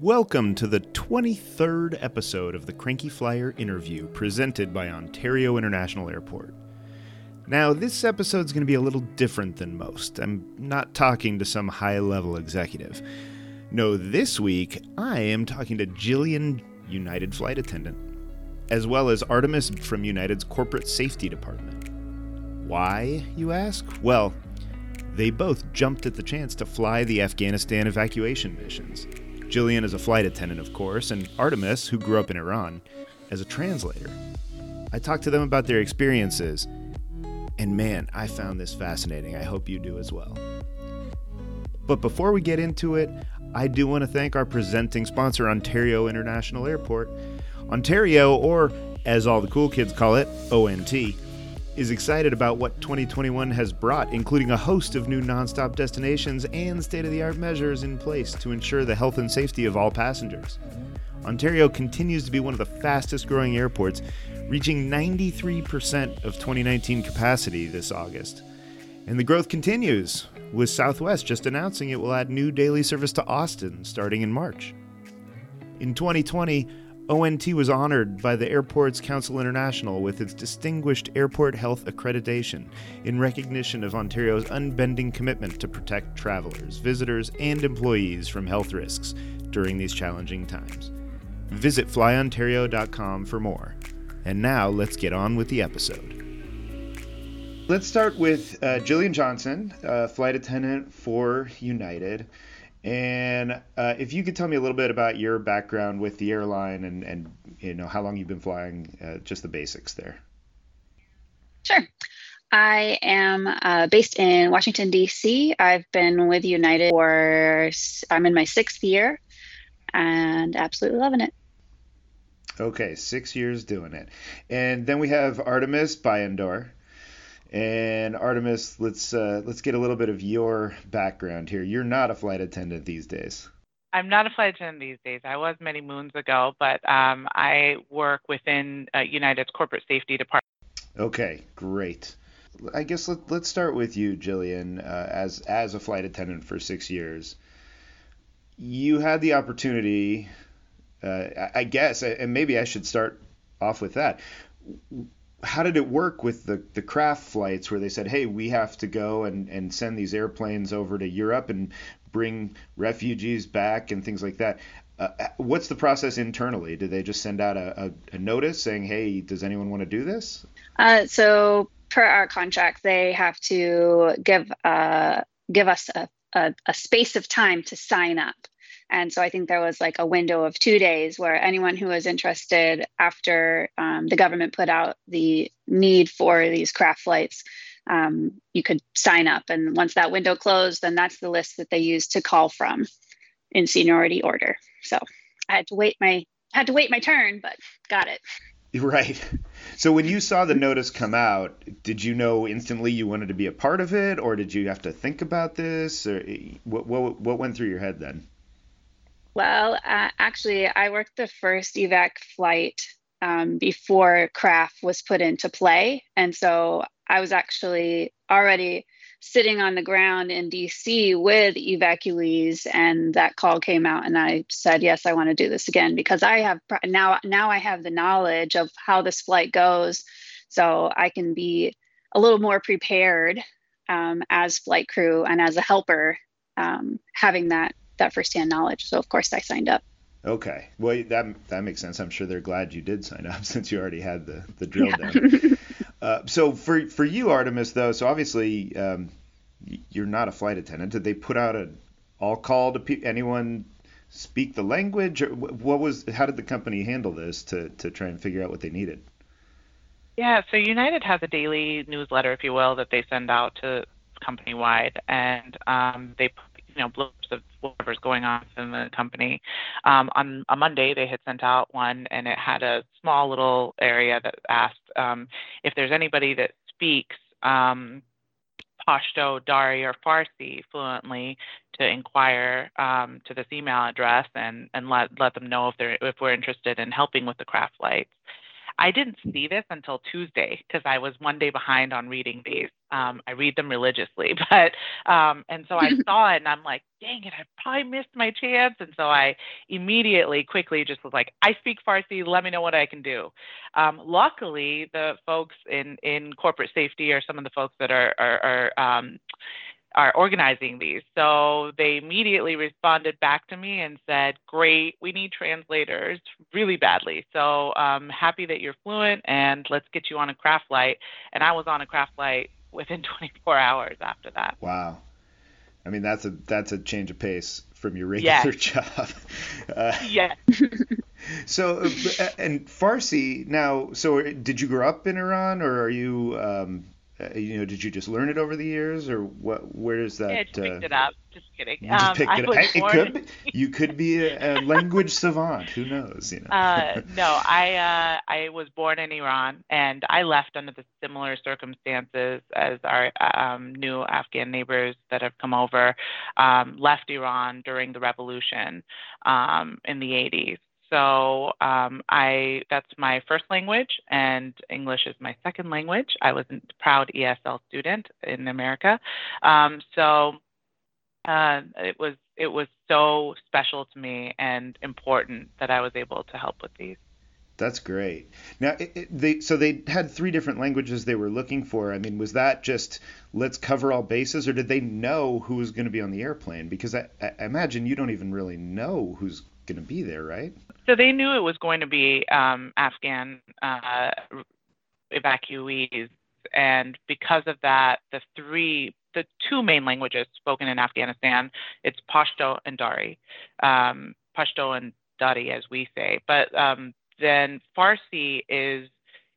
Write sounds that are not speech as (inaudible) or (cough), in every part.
Welcome to the 23rd episode of the Cranky Flier interview presented by Ontario International Airport. Now, this episode's going to be a little different than most. I'm not talking to some high level executive. No, this week, I am talking to Jillian, United flight attendant, as well as Artemis from United's corporate safety department. Why, you ask? Well, they both jumped at the chance to fly the Afghanistan evacuation missions. Jillian is a flight attendant, of course, and Artemis, who grew up in Iran, as a translator. I talked to them about their experiences, and man, I found this fascinating. I hope you do as well. But before we get into it, I do want to thank our presenting sponsor, Ontario International Airport. Ontario, or as all the cool kids call it, ONT, is excited about what 2021 has brought, including a host of new nonstop destinations and state of the art measures in place to ensure the health and safety of all passengers. Ontario continues to be one of the fastest growing airports, reaching 93% of 2019 capacity this August. And the growth continues, with Southwest just announcing it will add new daily service to Austin starting in March. In 2020, ONT was honored by the Airports Council International with its Distinguished Airport Health Accreditation in recognition of Ontario's unbending commitment to protect travelers, visitors, and employees from health risks during these challenging times. Visit flyontario.com for more. And now let's get on with the episode. Let's start with uh, Jillian Johnson, uh, flight attendant for United. And uh, if you could tell me a little bit about your background with the airline and, and you know how long you've been flying, uh, just the basics there. Sure. I am uh, based in Washington, D.C. I've been with United for, I'm in my sixth year and absolutely loving it. Okay, six years doing it. And then we have Artemis Bayandor. And Artemis, let's uh, let's get a little bit of your background here. You're not a flight attendant these days. I'm not a flight attendant these days. I was many moons ago, but um, I work within uh, United's corporate safety department. Okay, great. I guess let, let's start with you, Jillian. Uh, as as a flight attendant for six years, you had the opportunity. Uh, I guess, and maybe I should start off with that how did it work with the, the CRAF flights where they said, hey, we have to go and, and send these airplanes over to Europe and bring refugees back and things like that? Uh, uh what's the process internally? Did they just send out a, a, a notice saying, hey, does anyone want to do this? Uh, so, per our contract, they have to give uh, give us a, a, a space of time to sign up. And so I think there was like a window of two days where anyone who was interested after um, the government put out the need for these CRAF flights, um, you could sign up. And once that window closed, then that's the list that they used to call from in seniority order. So I had to wait my had to wait my turn, but got it. (laughs) Right. So when you saw the notice come out, did you know instantly you wanted to be a part of it, or did you have to think about this, or what what, what went through your head then? Well, uh, actually, I worked the first evac flight um, before CRAF was put into play. And so I was actually already sitting on the ground in DC with evacuees and that call came out and I said yes I want to do this again because I have now now I have the knowledge of how this flight goes so I can be a little more prepared um, as flight crew and as a helper um, having that that firsthand knowledge. So of course I signed up. Okay, well that that makes sense. I'm sure they're glad you did sign up (laughs) since you already had the the (laughs) drill yeah. down. uh, so for for you, Artemis, though, so obviously um, you're not a flight attendant. Did they put out an all call to pe- anyone speak the language? Or what was how did the company handle this to to try and figure out what they needed? Yeah, so United has a daily newsletter, if you will, that they send out to company wide, and um, they put you know blips of whatever's going on in the company. Um, on a Monday, they had sent out one, and it had a small little area that asked um, if there's anybody that speaks um, Pashto, Dari, or Farsi fluently to inquire um, to this email address and, and let, let them know if they're if we're interested in helping with the CRAF flights. I didn't see this until Tuesday because I was one day behind on reading these. Um, I read them religiously, (laughs) but um, and so I (laughs) saw it and I'm like, dang it, I probably missed my chance. And so I immediately, quickly just was like, I speak Farsi. Let me know what I can do. Um, luckily, the folks in in corporate safety are some of the folks that are are, are um, are organizing these. So they immediately responded back to me and said, Great, we need translators really badly. So I'm um, happy that you're fluent and let's get you on a CRAF flight. And I was on a CRAF flight within (laughs) 24 hours after that. Wow. I mean, that's a that's a change of pace from your regular yes. (laughs) job. Uh, yeah. (laughs) so, uh, and Farsi now. So, did you grow up in Iran, or are you um, uh, you know, did you just learn it over the years, or what? Where is that? Yeah, just picked uh, it up. Just kidding. You just um, picked it up. It could. Be, (laughs) you could be a, a language savant. Who knows? You know. Uh, (laughs) no, I uh, I was born in Iran, and I left under the similar circumstances as our um, new Afghan neighbors that have come over. Um, left Iran during the revolution um, in the 80s. So um, I that's my first language, and English is my second language. I was a proud ESL student in America, um, so uh, it was it was so special to me and important that I was able to help with these. That's great. Now, it, it, they so they had three different languages they were looking for. I mean, was that just let's cover all bases, or did they know who was going to be on the airplane? Because I, I imagine you don't even really know who's going to be there, right? So they knew it was going to be um, Afghan uh, evacuees, and because of that, the three, the two main languages spoken in Afghanistan, it's Pashto and Dari, um, Pashto and Dari, as we say. But um, then Farsi is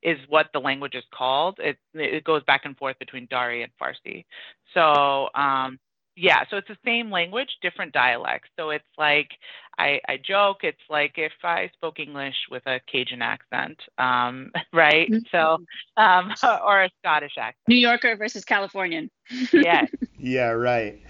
is what the language is called. It it goes back and forth between Dari and Farsi. So um, yeah, so it's the same language, different dialects. So it's like I, I joke, it's like if I spoke English with a Cajun accent, um, (laughs) right? Mm-hmm. So um, (laughs) or a Scottish accent. New Yorker versus Californian. yeah. (laughs) yeah, right.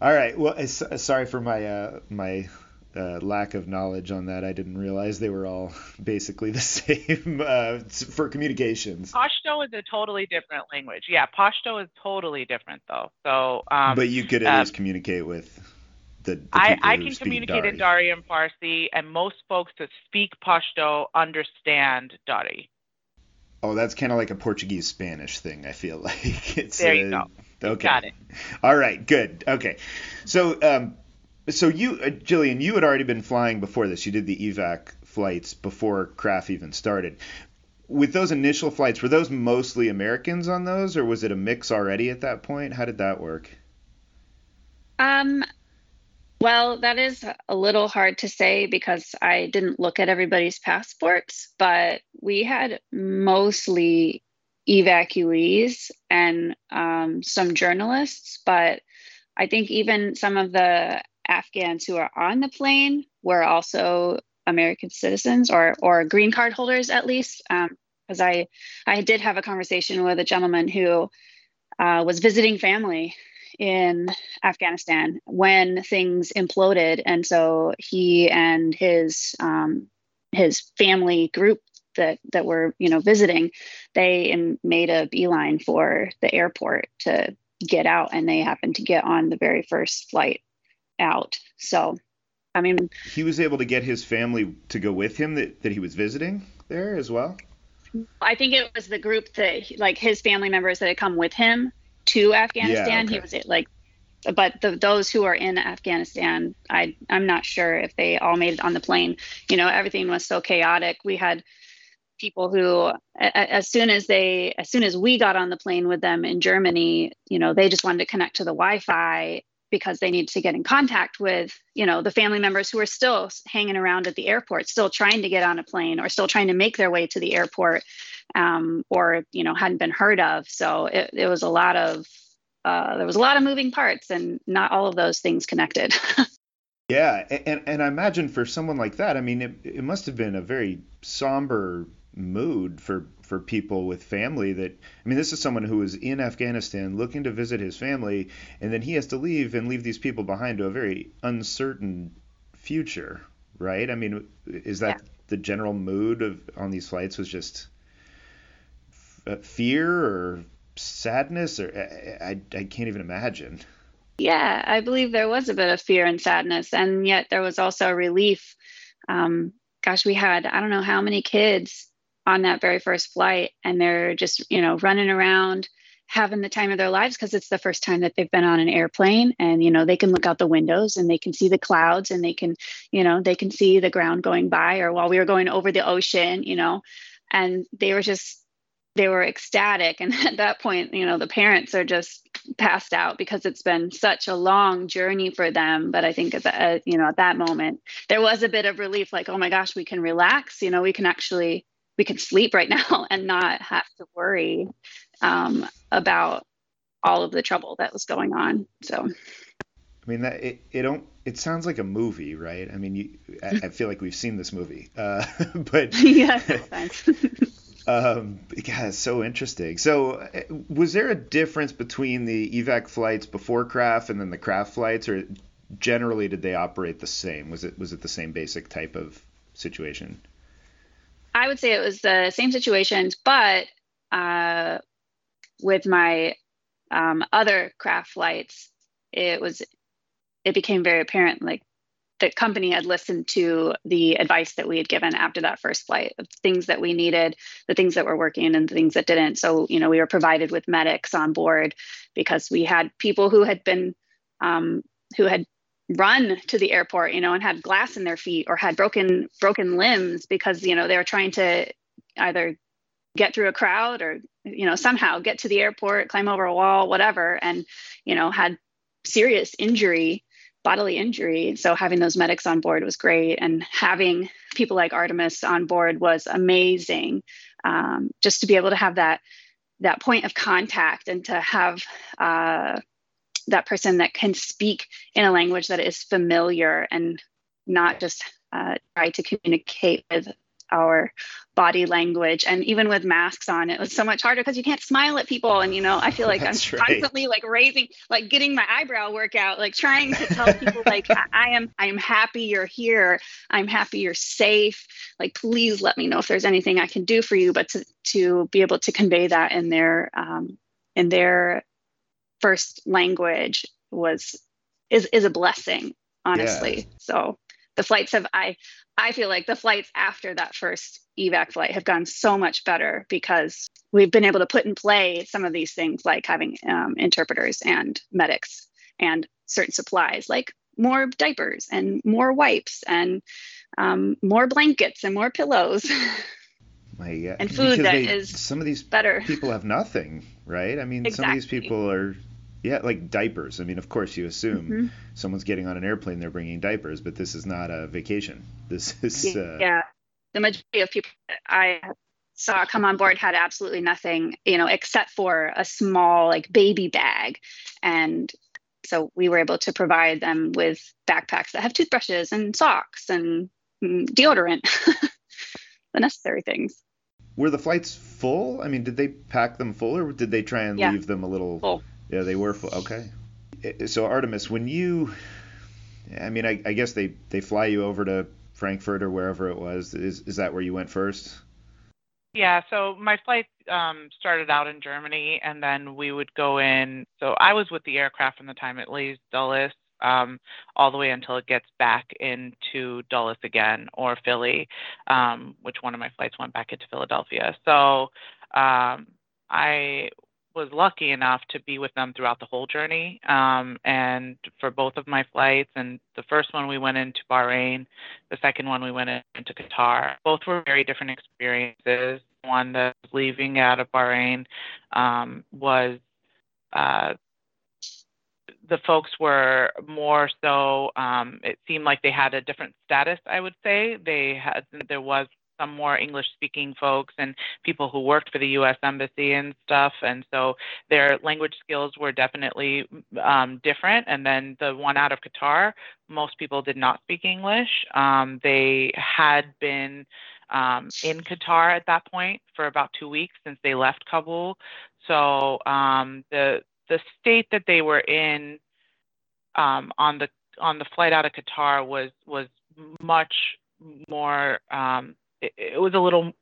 All right. Well, sorry for my uh, my uh, lack of knowledge on that. I didn't realize they were all (laughs) basically the (laughs) same uh, for communications. Pashto is a totally different language. Yeah, Pashto is totally different though. So. Um, but you could at uh, least communicate with the. the I, I can communicate Dari. in Dari and Farsi, and most folks that speak Pashto understand Dari. Oh, that's kind of like a Portuguese Spanish thing. I feel (laughs) like it's. There you go. Okay. Got it. All right. Good. Okay. So. Um, so you, uh, Jillian, you had already been flying before this. You did the evac flights before CRAF even started. With those initial flights, were those mostly Americans on those, or was it a mix already at that point? How did that work? Um, well, that is a little hard to say because I didn't look at everybody's passports, but we had mostly evacuees and um, some journalists. But I think even some of the Afghans who are on the plane were also American citizens or or green card holders at least. Because um, I I did have a conversation with a gentleman who uh, was visiting family in Afghanistan when things imploded, and so he and his um, his family group that that were you know visiting, they made a beeline for the airport to get out, and they happened to get on the very first flight out. So, I mean, he was able to get his family to go with him that, that he was visiting there as well. I think it was the group that, like, his family members that had come with him to Afghanistan. Yeah, okay. He was like, but the, those who are in Afghanistan, I I'm not sure if they all made it on the plane. You know, everything was so chaotic. We had people who as soon as they as soon as we got on the plane with them in germany you know they just wanted to connect to the wi-fi because they need to get in contact with you know the family members who are still hanging around at the airport still trying to get on a plane or still trying to make their way to the airport um, or you know hadn't been heard of. So it, it was a lot of uh, there was a lot of moving parts and not all of those things connected. (laughs) Yeah and, and i imagine for someone like that i mean it, it must have been a very somber mood for for people with family that I mean this is someone who is in Afghanistan looking to visit his family and then he has to leave and leave these people behind to a very uncertain future, right? I mean is that yeah. the general mood of on these flights was just f- uh, fear or sadness, or I, I, I can't even imagine. Yeah, I believe there was a bit of fear and sadness, and yet there was also relief. Um, gosh, we had I don't know how many kids on that very first flight, and they're just you know running around having the time of their lives because it's the first time that they've been on an airplane and you know they can look out the windows and they can see the clouds and they can you know they can see the ground going by or while we were going over the ocean you know and they were just they were ecstatic and (laughs) at that point you know the parents are just passed out because it's been such a long journey for them. But i think at the, uh, you know at that moment there was a bit of relief like oh my gosh we can relax you know we can actually we can sleep right now (laughs) and not have to worry um, about all of the trouble that was going on so I mean that it it don't it sounds like a movie, right? I mean, you, I, I feel like we've seen this movie, (laughs) uh, but (laughs) yeah, um, yeah, it's so interesting. So, uh, was there a difference between the evac flights before CRAF and then the CRAF flights, or generally did they operate the same? Was it was it the same basic type of situation? I would say it was the same situations, but uh, with my um, other CRAF flights, it was it became very apparent like the company had listened to the advice that we had given after that first flight of things that we needed, the things that were working and the things that didn't. So, you know, we were provided with medics on board because we had people who had been, um, who had run to the airport, you know, and had glass in their feet or had broken broken limbs because, you know, they were trying to either get through a crowd or, you know, somehow get to the airport, climb over a wall, whatever, and, you know, had serious injury bodily injury. So having those medics on board was great, and having people like Artemis on board was amazing. Um, just to be able to have that that point of contact and to have uh, that person that can speak in a language that is familiar and not just uh, try to communicate with our body language. And even with masks on it was so much harder because you can't smile at people. And you know i feel like That's i'm right. constantly like raising like getting my eyebrow workout like trying to tell people like (laughs) i am i am happy you're here. I'm happy you're safe. Like please let me know if there's anything i can do for you. But to to be able to convey that in their um in their first language was is is a blessing honestly Yeah. so the flights have i i feel like the flights after that first evac flight have gone so much better because we've been able to put in play some of these things like having um, interpreters and medics and certain supplies like more diapers and more wipes and um, more blankets and more pillows (laughs) My God. And food Because that they- is some of these better people have nothing, right? I mean, some of these people are, yeah, like diapers. I mean, of course, you assume Mhm. someone's getting on an airplane, they're bringing diapers, but this is not a vacation. This (laughs) is, uh, yeah the majority of people i saw come on board had absolutely nothing you know except for a small like baby bag and so we were able to provide them with backpacks that have toothbrushes and socks and mm, deodorant (laughs) the necessary things were the flights full? I mean, did they pack them full, or did they try and Yeah. leave them a little? Full. Yeah, they were. Okay. So Artemis, when you, I mean, I, I guess they they fly you over to Frankfurt or wherever it was. Is is that where you went first? Yeah, so my flight um, started out in Germany, and then we would go in. So I was with the aircraft from the time it leaves Dulles um, all the way until it gets back into Dulles again or Philly, um, which one of my flights went back into Philadelphia. So um, I was lucky enough to be with them throughout the whole journey, um, and for both of my flights. And the first one we went into Bahrain, the second one we went into Qatar. Both were very different experiences. One that was leaving out of Bahrain um, was uh, the folks were more so. Um, it seemed like they had a different status. I would say they had. There was some more English-speaking folks and people who worked for the U.S. Embassy and stuff, and so their language skills were definitely um, different. And then the one out of Qatar, most people did not speak English. Um, they had been um, in Qatar at that point for about two weeks since they left Kabul. So um, the the state that they were in um, on the on the flight out of Qatar was was much more. Um, it, it was a little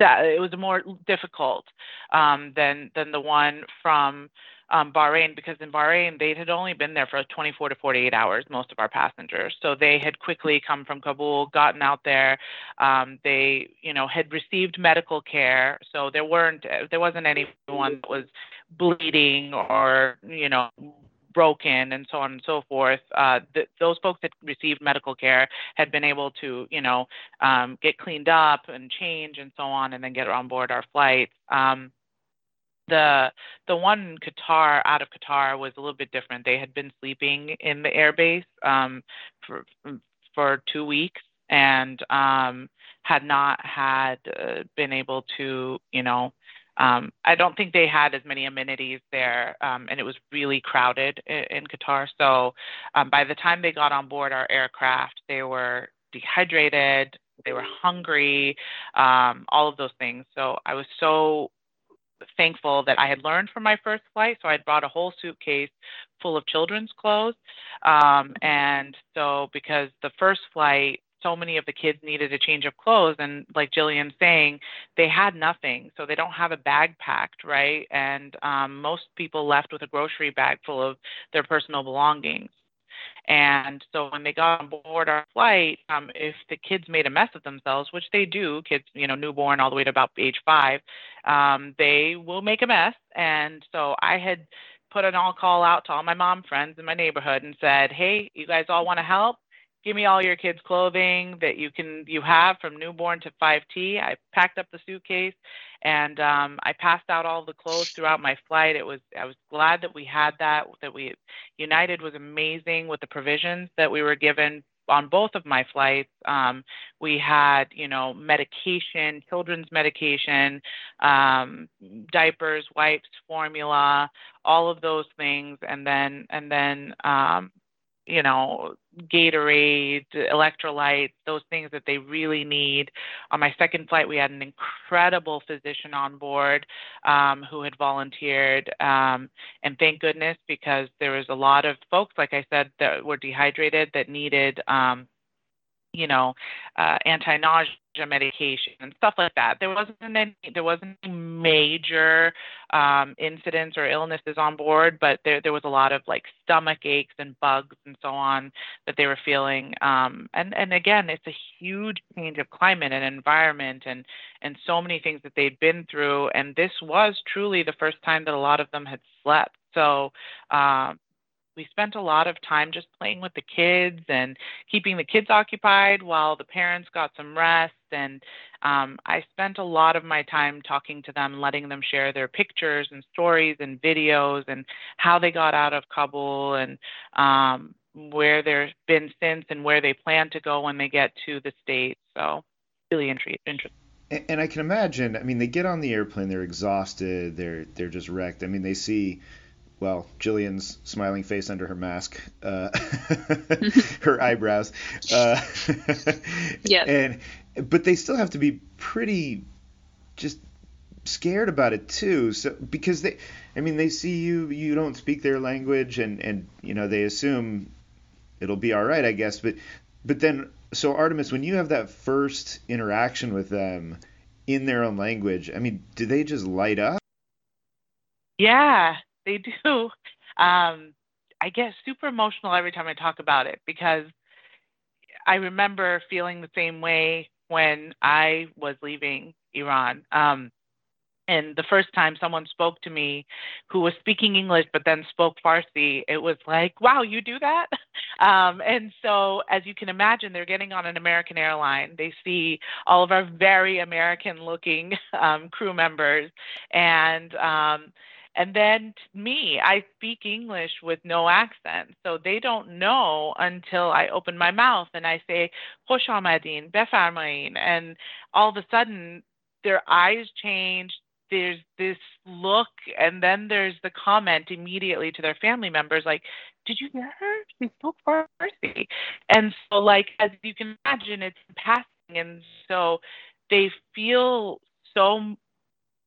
it was more difficult um, than than the one from um, Bahrain because in Bahrain they had only been there for 24 to 48 hours, most of our passengers. So they had quickly come from Kabul, gotten out there. Um, they, you know, had received medical care. So there weren't, there wasn't anyone that was bleeding or, you know, broken and so on and so forth. Uh, th- those folks that received medical care had been able to, you know, um, get cleaned up and change and so on, and then get on board our flight. Um, the the one in Qatar out of Qatar was a little bit different. They had been sleeping in the airbase um, for for two weeks and um, had not had uh, been able to, you know, um, I don't think they had as many amenities there, um, and it was really crowded in, in Qatar. So um, by the time they got on board our aircraft, they were dehydrated, they were hungry, um, all of those things. So I was so thankful that I had learned from my first flight. So I brought a whole suitcase full of children's clothes. Um, and so, because the first flight, so many of the kids needed a change of clothes. And like Jillian's saying, they had nothing. So they don't have a bag packed, right? And um, most people left with a grocery bag full of their personal belongings. And so when they got on board our flight, um, if the kids made a mess of themselves, which they do, kids, you know, newborn all the way to about age five, um, they will make a mess. And so I had put an all call out to all my mom friends in my neighborhood and said, hey, you guys all want to help? Give me all your kids' clothing that you can you have from newborn to 5T. I packed up the suitcase and um, I passed out all the clothes throughout my flight. It was I was glad that we had that. That we United was amazing with the provisions that we were given on both of my flights. Um, we had you know medication, children's medication, um, diapers, wipes, formula, all of those things, and then and then um, you know, Gatorade, electrolytes, those things that they really need. On my second flight, we had an incredible physician on board um, who had volunteered. Um, and thank goodness because there was a lot of folks, like I said, that were dehydrated that needed. Um, you know, uh, anti-nausea medication and stuff like that. There wasn't any, there wasn't any major um, incidents or illnesses on board, but there there was a lot of like stomach aches and bugs and so on that they were feeling. Um, and and again, it's a huge change of climate and environment and and so many things that they'd been through. And this was truly the first time that a lot of them had slept. So um, we spent a lot of time just playing with the kids and keeping the kids occupied while the parents got some rest. And um, I spent a lot of my time talking to them, letting them share their pictures and stories and videos and how they got out of Kabul and um, where they've been since and where they plan to go when they get to the States. So, really interesting. And I can imagine. I mean, they get on the airplane, they're exhausted, they're they're just wrecked. I mean, they see well, Jillian's smiling face under her mask, uh, (laughs) her (laughs) eyebrows. Uh, (laughs) yes. And but they still have to be pretty just scared about it too. So because they, I mean, they see you, you don't speak their language, and and you know they assume it'll be all right, I guess. But but then so Artemis, when you have that first interaction with them in their own language, I mean, do they just light up? Yeah, they do. (laughs) Um, I get super emotional every time I talk about it because I remember feeling the same way when I was leaving Iran. Um, and the first time someone spoke to me who was speaking English but then spoke Farsi, it was like, wow, you do that? (laughs) Um, and so, as you can imagine, they're getting on an American airline. They see all of our very American looking (laughs) um, crew members. And um, and then me, I speak English with no accent. So they don't know until I open my mouth and I say, Hosh amadin, befarmain. And all of a sudden, their eyes change. There's this look, and then there's the comment immediately to their family members like, Did you hear her? She spoke Farsi. And so, like, as you can imagine, it's passing. And so they feel so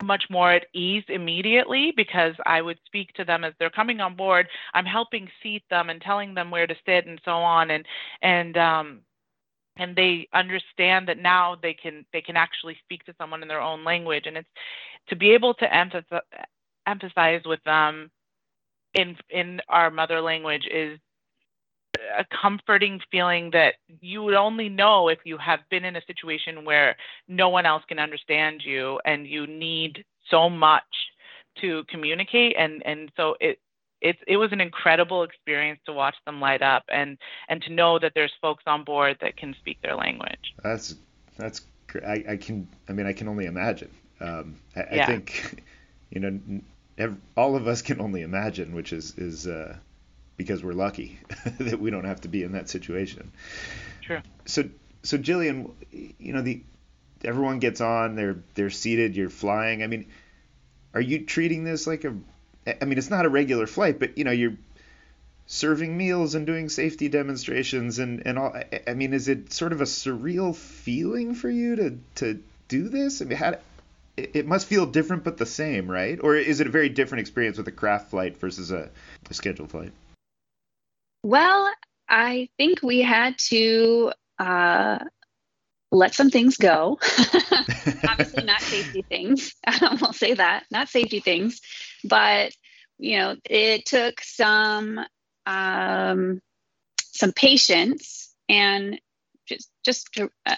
much more at ease immediately because I would speak to them as they're coming on board. I'm helping seat them and telling them where to sit and so on. And and um, and they understand that now they can they can actually speak to someone in their own language and it's to be able to empathize, empathize with them in in our mother language is a comforting feeling that you would only know if you have been in a situation where no one else can understand you and you need so much to communicate. And and so it it it was an incredible experience to watch them light up and and to know that there's folks on board that can speak their language. That's that's I, I can I mean I can only imagine. Um, I, yeah. I think (laughs) you know every, all of us can only imagine which is is uh, because we're lucky (laughs) that we don't have to be in that situation. Sure. So so Jillian, you know the everyone gets on, they're they're seated, you're flying. I mean, are you treating this like a I mean, it's not a regular flight, but you know, you're serving meals and doing safety demonstrations and and all I mean, is it sort of a surreal feeling for you to to do this? I mean, how it must feel different but the same, right? Or is it a very different experience with a CRAF flight versus a, a scheduled flight? Well, I think we had to uh, let some things go. (laughs) Obviously, not safety things. (laughs) I'll say that, not safety things, but you know, it took some um, some patience and just just to, uh,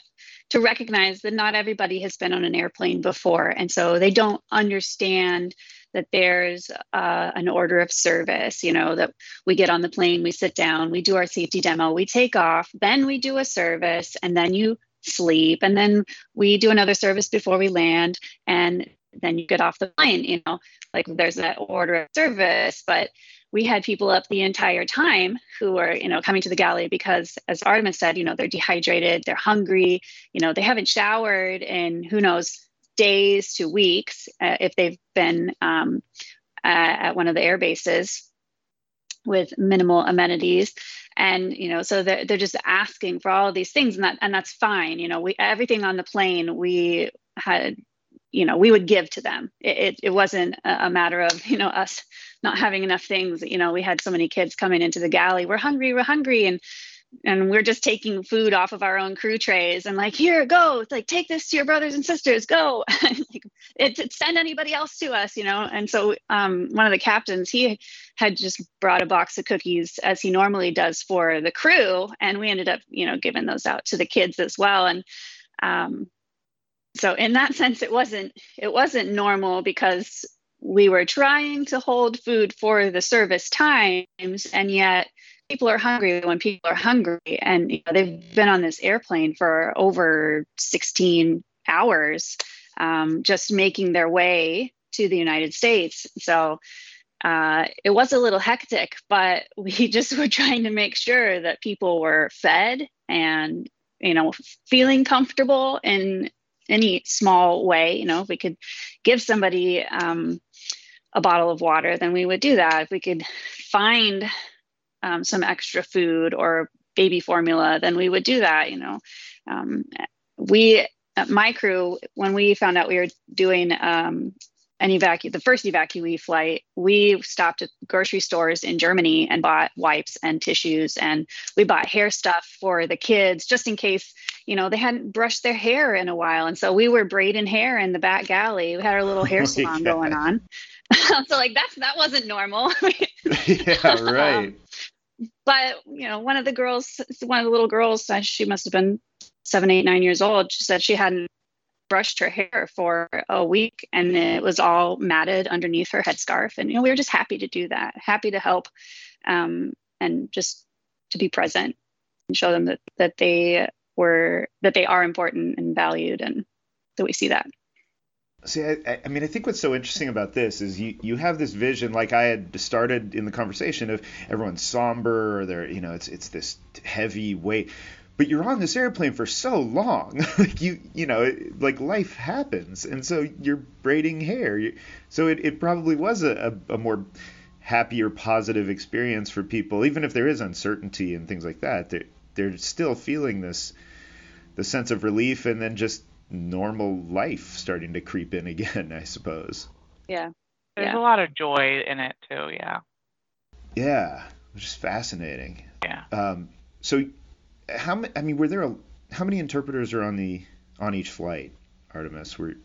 to recognize that not everybody has been on an airplane before, and so they don't understand that there's uh, an order of service, you know, that we get on the plane, we sit down, we do our safety demo, we take off, then we do a service, and then you sleep, and then we do another service before we land, and then you get off the plane, you know, like there's that order of service. But we had people up the entire time who were, you know, coming to the galley because, as Artemis said, you know, they're dehydrated, they're hungry, you know, they haven't showered and who knows days to weeks uh, if they've been um, uh, at one of the air bases with minimal amenities. And you know so they're, they're just asking for all these things and that and that's fine. You know we everything on the plane we had you know we would give to them. It, it, it wasn't a matter of you know us not having enough things. You know we had so many kids coming into the galley we're hungry we're hungry and and we're just taking food off of our own crew trays and like here go like take this to your brothers and sisters go. (laughs) It, it, send anybody else to us you know? And so um, one of the captains he had just brought a box of cookies as he normally does for the crew and we ended up you know giving those out to the kids as well. And um, so in that (laughs) sense it wasn't it wasn't normal because we were trying to hold food for the service times and yet people are hungry when people are hungry. And you know, they've been on this airplane for over 16 hours um, just making their way to the united states. So uh, it was a little hectic but (laughs) we just were trying to make sure that people were fed and you know feeling comfortable in any small way. You know if we could give somebody um, a bottle of water then we would do that. If we could find um, some extra food or baby formula, then we would do that. You know, um, we my crew when we found out we were doing um, an evacu the first evacuee flight, we stopped at grocery stores in Germany and bought wipes and tissues, and we bought hair stuff for the kids just in case you know they hadn't brushed their hair in a while, and so we were braiding hair in the back galley. We had our little hair (laughs) salon going on. (laughs) so like that's that wasn't normal. (laughs) yeah, right. Um, but you know, one of the girls, one of the little girls, she must have been seven, eight, nine years old. She said she hadn't brushed her hair for a week and it was all matted underneath her headscarf. And you know, we were just happy to do that, happy to help, um, and just to be present and show them that that they were that they are important and valued, and that we see that. See, I, I, mean, I think what's so interesting about this is you, you have this vision, like I had started in the conversation of everyone's somber, or they're, you know, it's it's this heavy weight, but you're on this airplane for so long, (laughs) like you, you know, like life happens, and so you're braiding hair, so it, it probably was a, a, a more happier, positive experience for people, even if there is uncertainty and things like that. They're they're still feeling this, the sense of relief, and then just normal life starting to creep in again, (laughs) I suppose. Yeah. There's yeah. a lot of joy in it too, yeah. Yeah, which is fascinating. Yeah. Um, so how many I mean, were there a how many interpreters are on the on each flight, Artemis? We're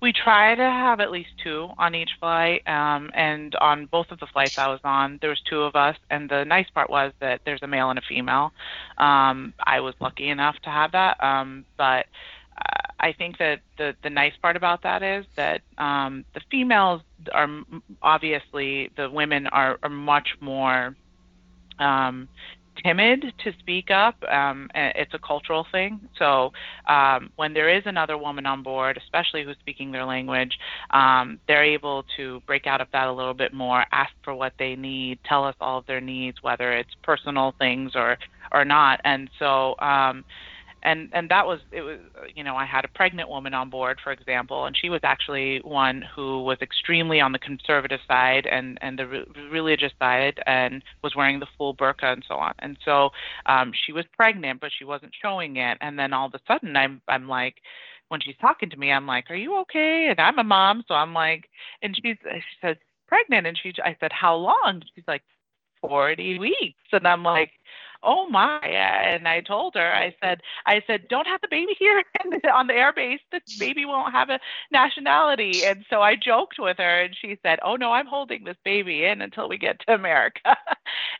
we try to have at least two on each flight, um, and on both of the flights I was on, there was two of us. And the nice part was that there's a male and a female. Um, I was lucky enough to have that, um, but I think that the the nice part about that is that um, the females are obviously the women are, are much more um, timid to speak up. Um, it's a cultural thing. So um, when there is another woman on board, especially who's speaking their language, um, they're able to break out of that a little bit more, ask for what they need, tell us all of their needs, whether it's personal things or or not. And so um, and and that was it was you know I had a pregnant woman on board for example and she was actually one who was extremely on the conservative side and and the re- religious side and was wearing the full burqa and so on. And so um she was pregnant but she wasn't showing it. And then all of a sudden I'm I'm like when she's talking to me I'm like are you okay? And I'm a mom so I'm like and she's she says pregnant. And she I said how long? She's like 40 weeks. And I'm like oh my and i told her i said i said don't have the baby here (laughs) on the airbase the baby won't have a nationality. And so i joked with her and she said oh no i'm holding this baby in until we get to america. (laughs)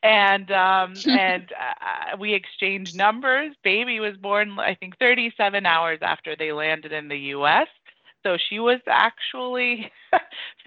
And um (laughs) and uh, we exchanged numbers. Baby was born i think 37 hours after they landed in the us so she was actually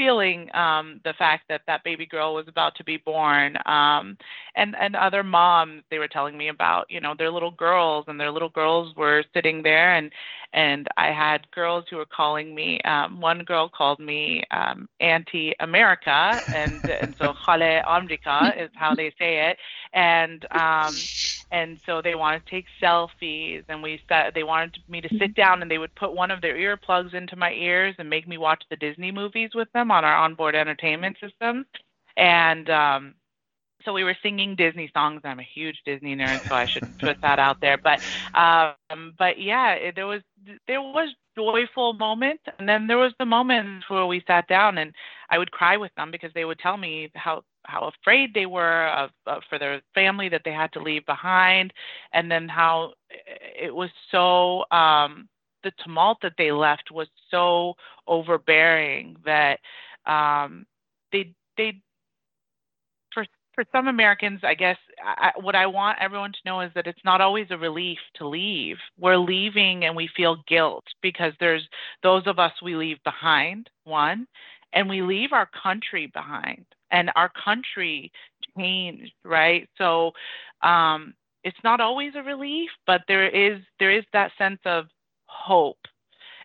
feeling um, the fact that that baby girl was about to be born. Um, and and other moms, they were telling me about, you know, their little girls, and their little girls were sitting there, and and I had girls who were calling me. Um, one girl called me um, Auntie America, and and so (laughs) Khale America is how they say it, and um, and so they wanted to take selfies, and we said they wanted me to sit down, and they would put one of their earplugs into my ears and make me watch the Disney movies with them on our onboard entertainment system, and um, so we were singing Disney songs. I'm a huge Disney nerd, so I should put that out there. But um, but yeah, it, there was there was joyful moments, and then there was the moments where we sat down and I would cry with them because they would tell me how how afraid they were of, of for their family that they had to leave behind, and then how it was so um, the tumult that they left was so overbearing that um, they they for for some Americans, I guess I, what I want everyone to know is that it's not always a relief to leave. We're leaving and we feel guilt because there's those of us we leave behind, one, and we leave our country behind. And our country changed, right? So um, it's not always a relief, but there is there is that sense of hope.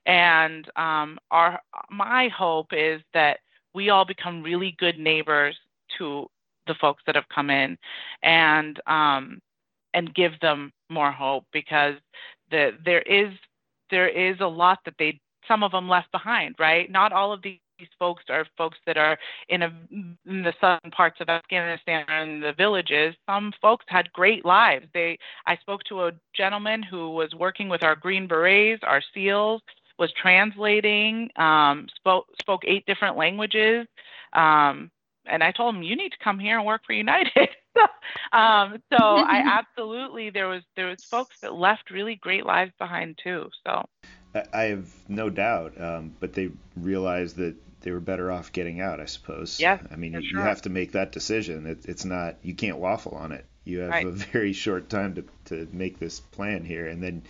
And um, our my hope is that we all become really good neighbors to the folks that have come in, and um, and give them more hope because the, there is there is a lot that they some of them left behind, right? Not all of these these folks are folks that are in, a, in the southern parts of Afghanistan and the villages. Some folks had great lives. They, I spoke to a gentleman who was working with our Green Berets, our SEALs, was translating, um, spoke spoke eight different languages, um, and I told him, "You need to come here and work for United." (laughs) um, so I (laughs) absolutely there was there was folks that left really great lives behind too. So I have no doubt, um, but they realized that they were better off getting out, I suppose. Yeah. I mean, you, sure. you, have to make that decision. It, it's not you can't waffle on it. You have right. a (laughs) very short time to to make this plan here, and then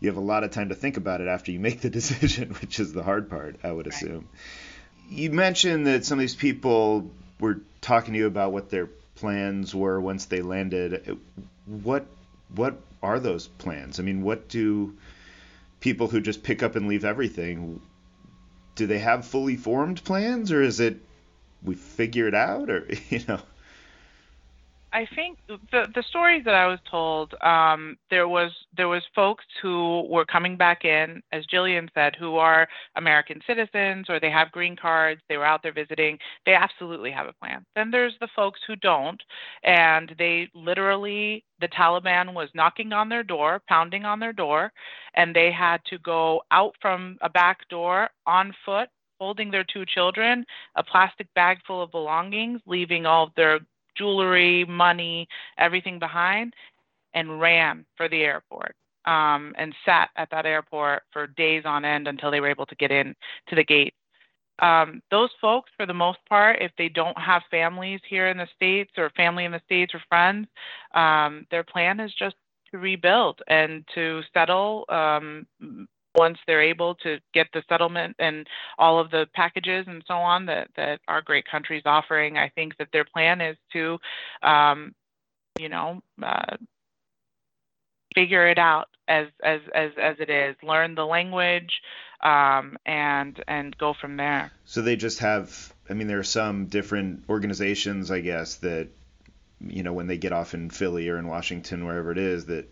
you have a lot of time to think about it after you make the (laughs) decision, which is the hard part, I would assume. You mentioned that some of these people were talking to you about what their plans were once they landed. What what are those plans? I mean, what do people who just pick up and leave everything do they have fully formed plans or is it we figure it out or (laughs) you know I think the the stories that I was told, um, there was there was folks who were coming back in, as Jillian said, who are American citizens or they have green cards. They were out there visiting. They absolutely have a plan. Then there's the folks who don't, and they literally the Taliban was knocking on their door, pounding on their door, and they had to go out from a back door on foot holding their two children, a plastic bag full of belongings, leaving all of their jewelry, money, everything behind, and ran for the airport. um, and sat at that airport for days on end until they were able to get in to the gate. Um, those folks, for the most part, if they don't have families here in the States or family in the States or friends, um, their plan is just to rebuild and to settle um, once they're able to get the settlement and all of the packages and so on that, that our great country is offering. I think that their plan is to, um, you know, uh, figure it out as as as as it is learn the language um, and and go from there so they just have i mean there are some different organizations i guess that you know when they get off in philly or in washington wherever it is that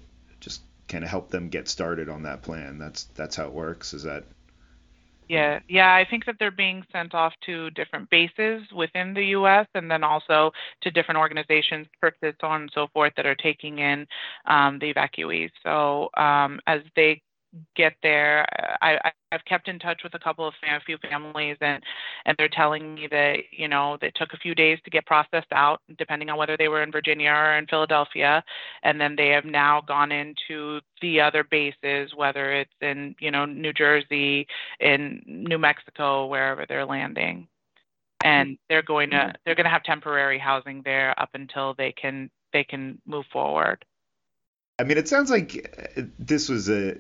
kind of help them get started on that plan that's that's how it works is that yeah, yeah, I think that they're being sent off to different bases within the U.S. and then also to different organizations, purposes, so on and so forth, that are taking in um, the evacuees. So um, as they get there. I, I've kept in touch with a couple of a few families, and and they're telling me that you know it took a few days to get processed out, depending on whether they were in Virginia or in Philadelphia, and then they have now gone into the other bases, whether it's in you know New Jersey, in New Mexico, wherever they're landing, and they're going to mm-hmm. they're going to have temporary housing there up until they can they can move forward. I mean, it sounds like uh, this was a,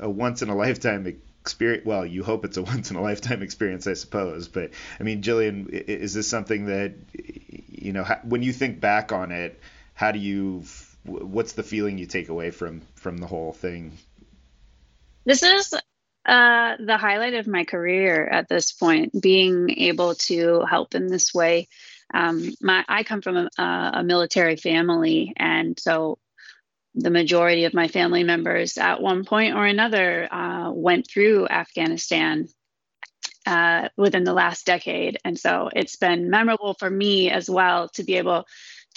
a once in a lifetime experience. Well, you hope it's a (laughs) once in a lifetime experience, I suppose. But I mean, Jillian, is this something that you know when you think back on it? How do you? What's the feeling you take away from from the whole thing? This is uh, the highlight of my career at this point, being able to help in this way. Um, my, I come from a, a military family, and so the majority of my family members at one point or another uh, went through Afghanistan uh, within the last decade. And so it's been memorable for me as well to be able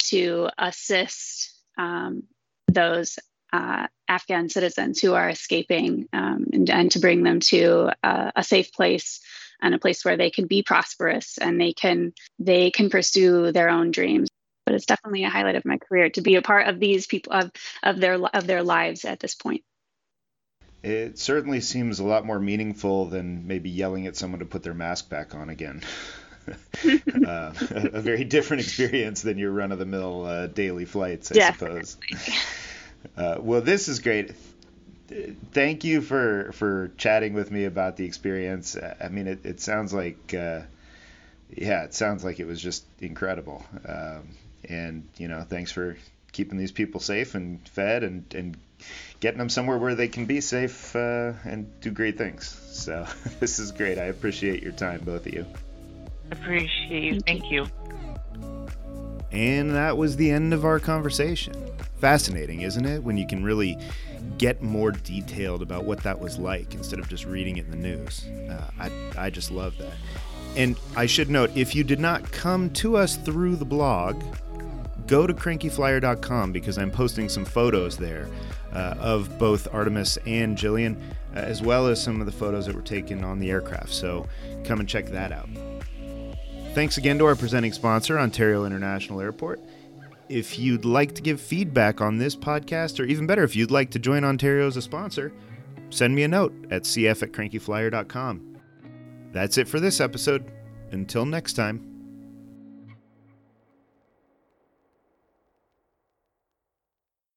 to assist um, those uh, Afghan citizens who are escaping um, and, and, to bring them to a safe place and a place where they can be prosperous and they can they can pursue their own dreams but it's definitely a highlight of my career to be a part of these people of of their of their lives at this point. It certainly seems a lot more meaningful than maybe yelling at someone to put their mask back on again. (laughs) uh, a, very different experience than your run of the mill uh, daily flights, I Definitely. suppose. (laughs) Uh, well, this is great. Thank you for for chatting with me about the experience. I mean, it, it sounds like, uh, yeah, it sounds like it was just incredible. Um, and you know, thanks for keeping these people safe and fed and and getting them somewhere where they can be safe uh, and do great things. So (laughs) this is great. I appreciate your time, both of you. Appreciate you. Thank you. And that was the end of our conversation. Fascinating, isn't it? When you can really get more detailed about what that was like instead of just reading it in the news. Uh, I, I just love that. And I should note if you did not come to us through the blog, go to crankyflier.com because I'm posting some photos there uh, of both Artemis and Jillian, uh, as well as some of the photos that were taken on the aircraft. So come and check that out. Thanks again to our presenting sponsor, Ontario International Airport. If you'd like to give feedback on this podcast, or even better, if you'd like to join Ontario as a sponsor, send me a note at cf at crankyflier.com. That's it for this episode. Until next time.